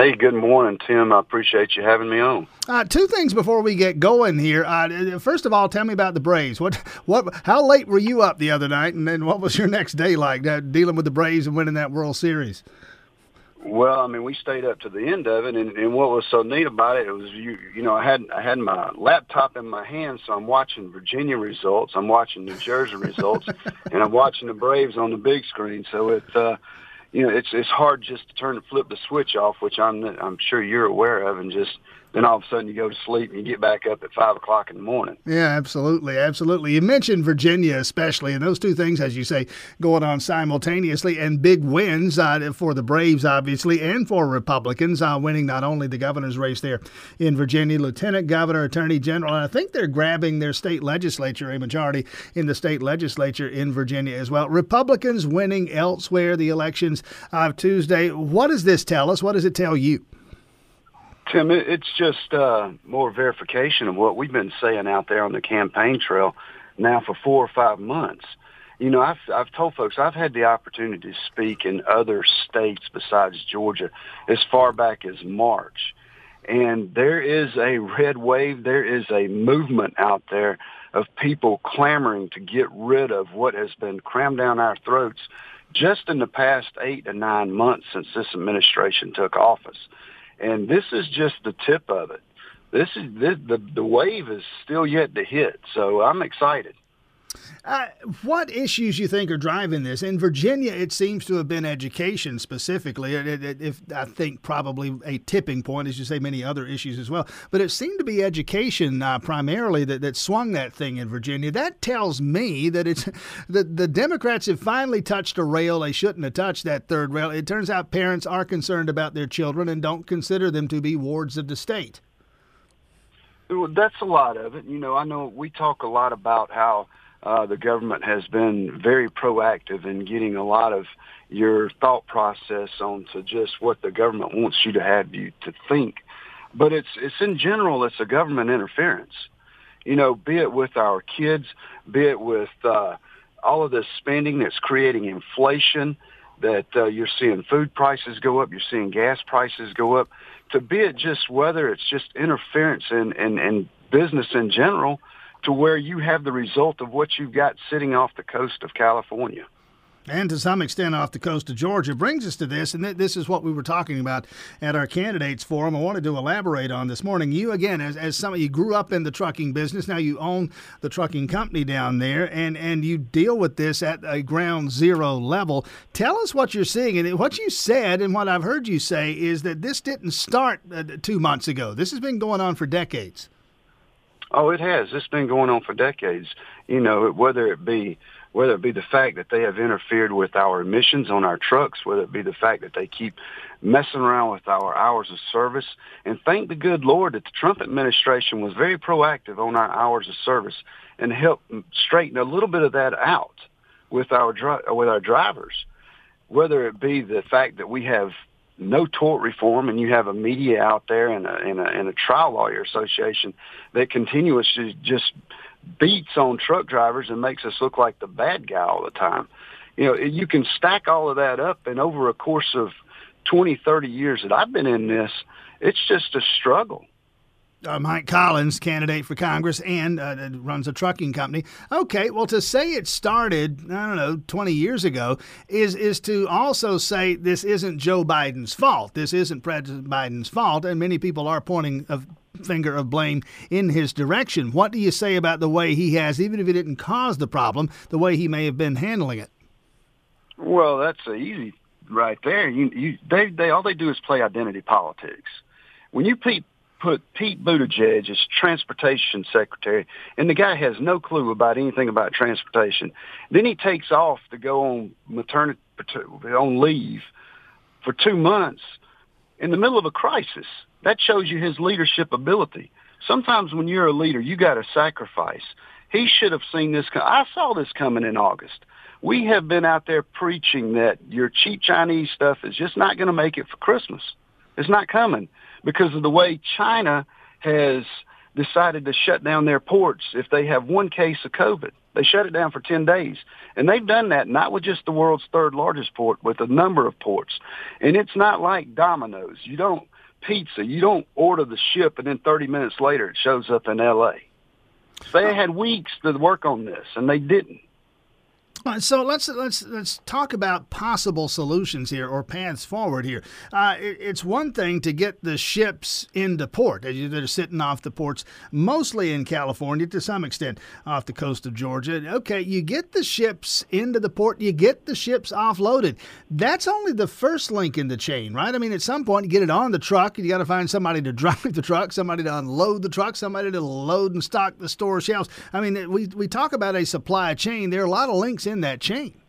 Hey, good morning, Tim. I appreciate you having me on. Uh, two things before we get going here. Uh, first of all, tell me about the Braves. What, what, how late were you up the other night, and then what was your next day like uh, dealing with the Braves and winning that World Series? Well, I mean, we stayed up to the end of it, and, and what was so neat about it, it was you, you know, I had I had my laptop in my hand, so I'm watching Virginia results, I'm watching New Jersey results, and I'm watching the Braves on the big screen. So it, uh, you know, it's it's hard just to turn and flip the switch off, which I'm I'm sure you're aware of, and just then all of a sudden you go to sleep and you get back up at five o'clock in the morning. Yeah, absolutely, absolutely. You mentioned Virginia, especially, and those two things, as you say, going on simultaneously, and big wins uh, for the Braves, obviously, and for Republicans, uh, winning not only the governor's race there in Virginia, lieutenant governor, attorney general, and I think they're grabbing their state legislature, a majority in the state legislature in Virginia as well. Republicans winning elsewhere the elections of Tuesday. What does this tell us? What does it tell you? Tim, it's just uh, more verification of what we've been saying out there on the campaign trail now for four or five months. You know, I've I've told folks I've had the opportunity to speak in other states besides Georgia as far back as March, and there is a red wave. There is a movement out there of people clamoring to get rid of what has been crammed down our throats just in the past eight to nine months since this administration took office and this is just the tip of it. This is this, the the wave is still yet to hit, so I'm excited. Uh, what issues you think are driving this? In Virginia, it seems to have been education specifically. It, it, if I think probably a tipping point, as you say, many other issues as well. But it seemed to be education uh, primarily that, that swung that thing in Virginia. That tells me that it's that the Democrats have finally touched a rail they shouldn't have touched that third rail. It turns out parents are concerned about their children and don't consider them to be wards of the state. Well, that's a lot of it. You know, I know we talk a lot about how uh, the government has been very proactive in getting a lot of your thought process onto just what the government wants you to have you to think. But it's it's in general it's a government interference. You know, be it with our kids, be it with uh, all of this spending that's creating inflation, that uh, you're seeing food prices go up, you're seeing gas prices go up. To be it just whether it's just interference in, in, in business in general, to where you have the result of what you've got sitting off the coast of California and to some extent off the coast of Georgia brings us to this, and this is what we were talking about at our candidates forum. I wanted to elaborate on this morning. You again, as, as some of you grew up in the trucking business, now you own the trucking company down there, and and you deal with this at a ground zero level. Tell us what you're seeing, and what you said, and what I've heard you say is that this didn't start uh, two months ago. This has been going on for decades. Oh, it has. It's been going on for decades. You know, whether it be whether it be the fact that they have interfered with our emissions on our trucks, whether it be the fact that they keep messing around with our hours of service. And thank the good Lord that the Trump administration was very proactive on our hours of service and helped straighten a little bit of that out with our with our drivers. Whether it be the fact that we have no tort reform, and you have a media out there and a, and a, and a trial lawyer association that continuously just beats on truck drivers and makes us look like the bad guy all the time. You know, you can stack all of that up, and over a course of 20, 30 years that I've been in this, it's just a struggle uh, Mike Collins, candidate for Congress, and uh, runs a trucking company. Okay, well, to say it started, I don't know, 20 years ago, is is to also say this isn't Joe Biden's fault. This isn't President Biden's fault, and many people are pointing a finger of blame in his direction. What do you say about the way he has, even if he didn't cause the problem, the way he may have been handling it? Well, that's easy right there. You, you, they, they, all they do is play identity politics. When you pe- put Pete Buttigieg as transportation secretary, and the guy has no clue about anything about transportation. Then he takes off to go on maternity on leave for two months in the middle of a crisis. That shows you his leadership ability. Sometimes when you're a leader, you got to sacrifice. He should have seen this. I saw this coming in August. We have been out there preaching that your cheap Chinese stuff is just not going to make it for Christmas. It's not coming because of the way China has decided to shut down their ports if they have one case of COVID. They shut it down for 10 days. And they've done that not with just the world's third largest port, with a number of ports. And it's not like Domino's. You don't pizza. You don't order the ship and then 30 minutes later it shows up in LA. They had weeks to work on this and they didn't. So let's let's let's talk about possible solutions here or paths forward here. Uh, it, it's one thing to get the ships into port that are sitting off the ports, mostly in California to some extent off the coast of Georgia. Okay, you get the ships into the port, you get the ships offloaded. That's only the first link in the chain, right? I mean, at some point you get it on the truck, you got to find somebody to drive the truck, somebody to unload the truck, somebody to load and stock the store shelves. I mean, we we talk about a supply chain. There are a lot of links in that chain.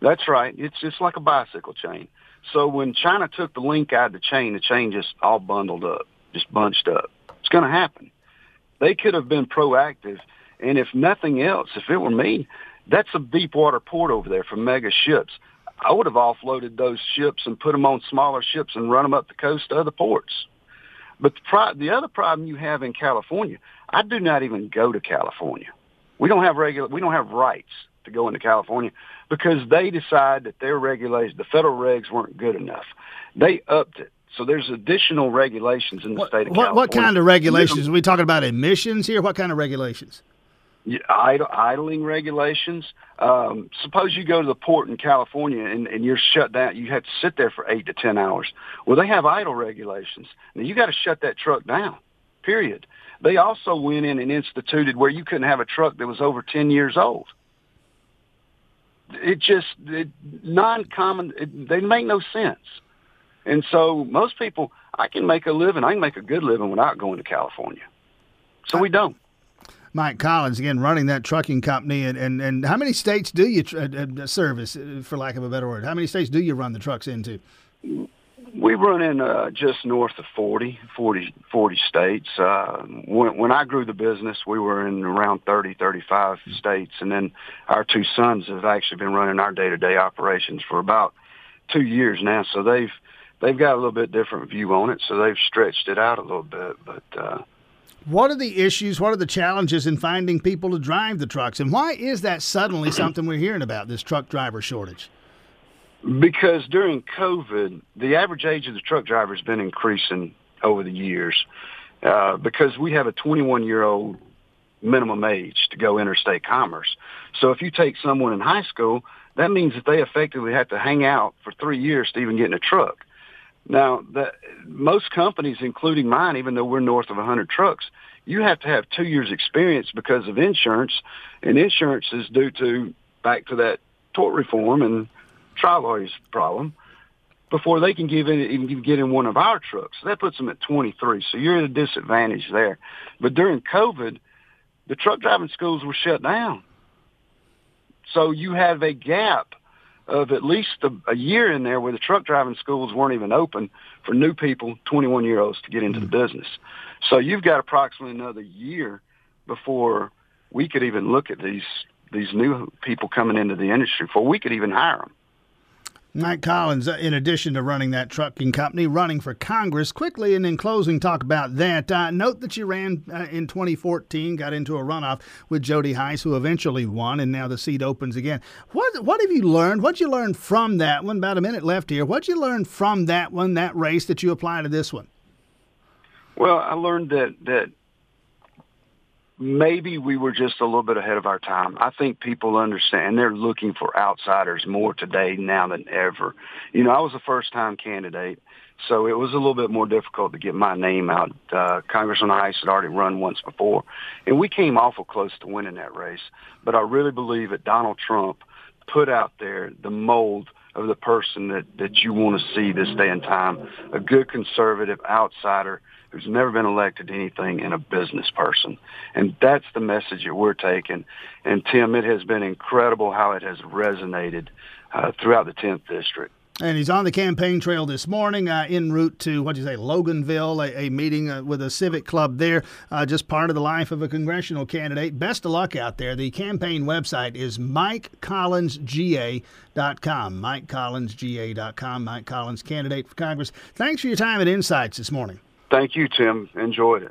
That's right. It's just like a bicycle chain. So when China took the link out of the chain, the chain just all bundled up, just bunched up. It's going to happen. They could have been proactive. And if nothing else, if it were me, that's a deep water port over there for mega ships. I would have offloaded those ships and put them on smaller ships and run them up the coast to other ports. But the, pro- the other problem you have in California, I do not even go to California. We don't have regular, we don't have rights to go into California because they decide that their regulations, the federal regs weren't good enough. They upped it. So there's additional regulations in the what, state of what, California. What kind of regulations? Are we talking about emissions here? What kind of regulations? Idling regulations. Um, suppose you go to the port in California and, and you're shut down. You have to sit there for eight to ten hours. Well, they have idle regulations. Now you got to shut that truck down. Period. They also went in and instituted where you couldn't have a truck that was over ten years old it just it, non-common. It, they make no sense. And so most people, I can make a living. I can make a good living without going to California. So we don't. Mike Collins again running that trucking company, and, and, and how many states do you tr- uh, uh service, uh, for lack of a better word? How many states do you run the trucks into? We run in uh, just north of 40, 40, 40 states. Uh, when, when I grew the business, we were in around 30, 35 states. And then our two sons have actually been running our day-to-day operations for about two years now. So they've, they've got a little bit different view on it. So they've stretched it out a little bit. But, uh, what are the issues? What are the challenges in finding people to drive the trucks? And why is that suddenly something we're hearing about, this truck driver shortage? Because during COVID, the average age of the truck driver has been increasing over the years uh, because we have a 21-year-old minimum age to go interstate commerce. So if you take someone in high school, that means that they effectively have to hang out for three years to even get in a truck. Now, the, most companies, including mine, even though we're north of 100 trucks, you have to have two years experience because of insurance, and insurance is due to back to that tort reform and trial lawyer's problem before they can give in, even get in one of our trucks. That puts them at 23. So you're at a disadvantage there. But during COVID, the truck driving schools were shut down. So you have a gap of at least a, a year in there where the truck driving schools weren't even open for new people, 21 year olds, to get into the business. So you've got approximately another year before we could even look at these these new people coming into the industry before we could even hire them. Mike Collins, uh, in addition to running that trucking company, running for Congress. Quickly and in closing, talk about that. Uh, note that you ran uh, in 2014, got into a runoff with Jody Hice, who eventually won, and now the seat opens again. What What have you learned? What'd you learn from that one? About a minute left here. What'd you learn from that one, that race, that you apply to this one? Well, I learned that that maybe we were just a little bit ahead of our time. I think people understand they're looking for outsiders more today now than ever. You know, I was a first time candidate, so it was a little bit more difficult to get my name out. Uh, Congressman Hice had already run once before, and we came awful close to winning that race. But I really believe that Donald Trump put out there the mold of the person that, that you want to see this day and time, a good conservative outsider who's never been elected to anything and a business person. And that's the message that we're taking. And Tim, it has been incredible how it has resonated uh, throughout the 10th district. And he's on the campaign trail this morning, uh, en route to what do you say, Loganville, a, a meeting uh, with a civic club there. Uh, just part of the life of a congressional candidate. Best of luck out there. The campaign website is MikeCollinsGA.com. MikeCollinsGA.com. Mike Collins, candidate for Congress. Thanks for your time and insights this morning. Thank you, Tim. Enjoyed it.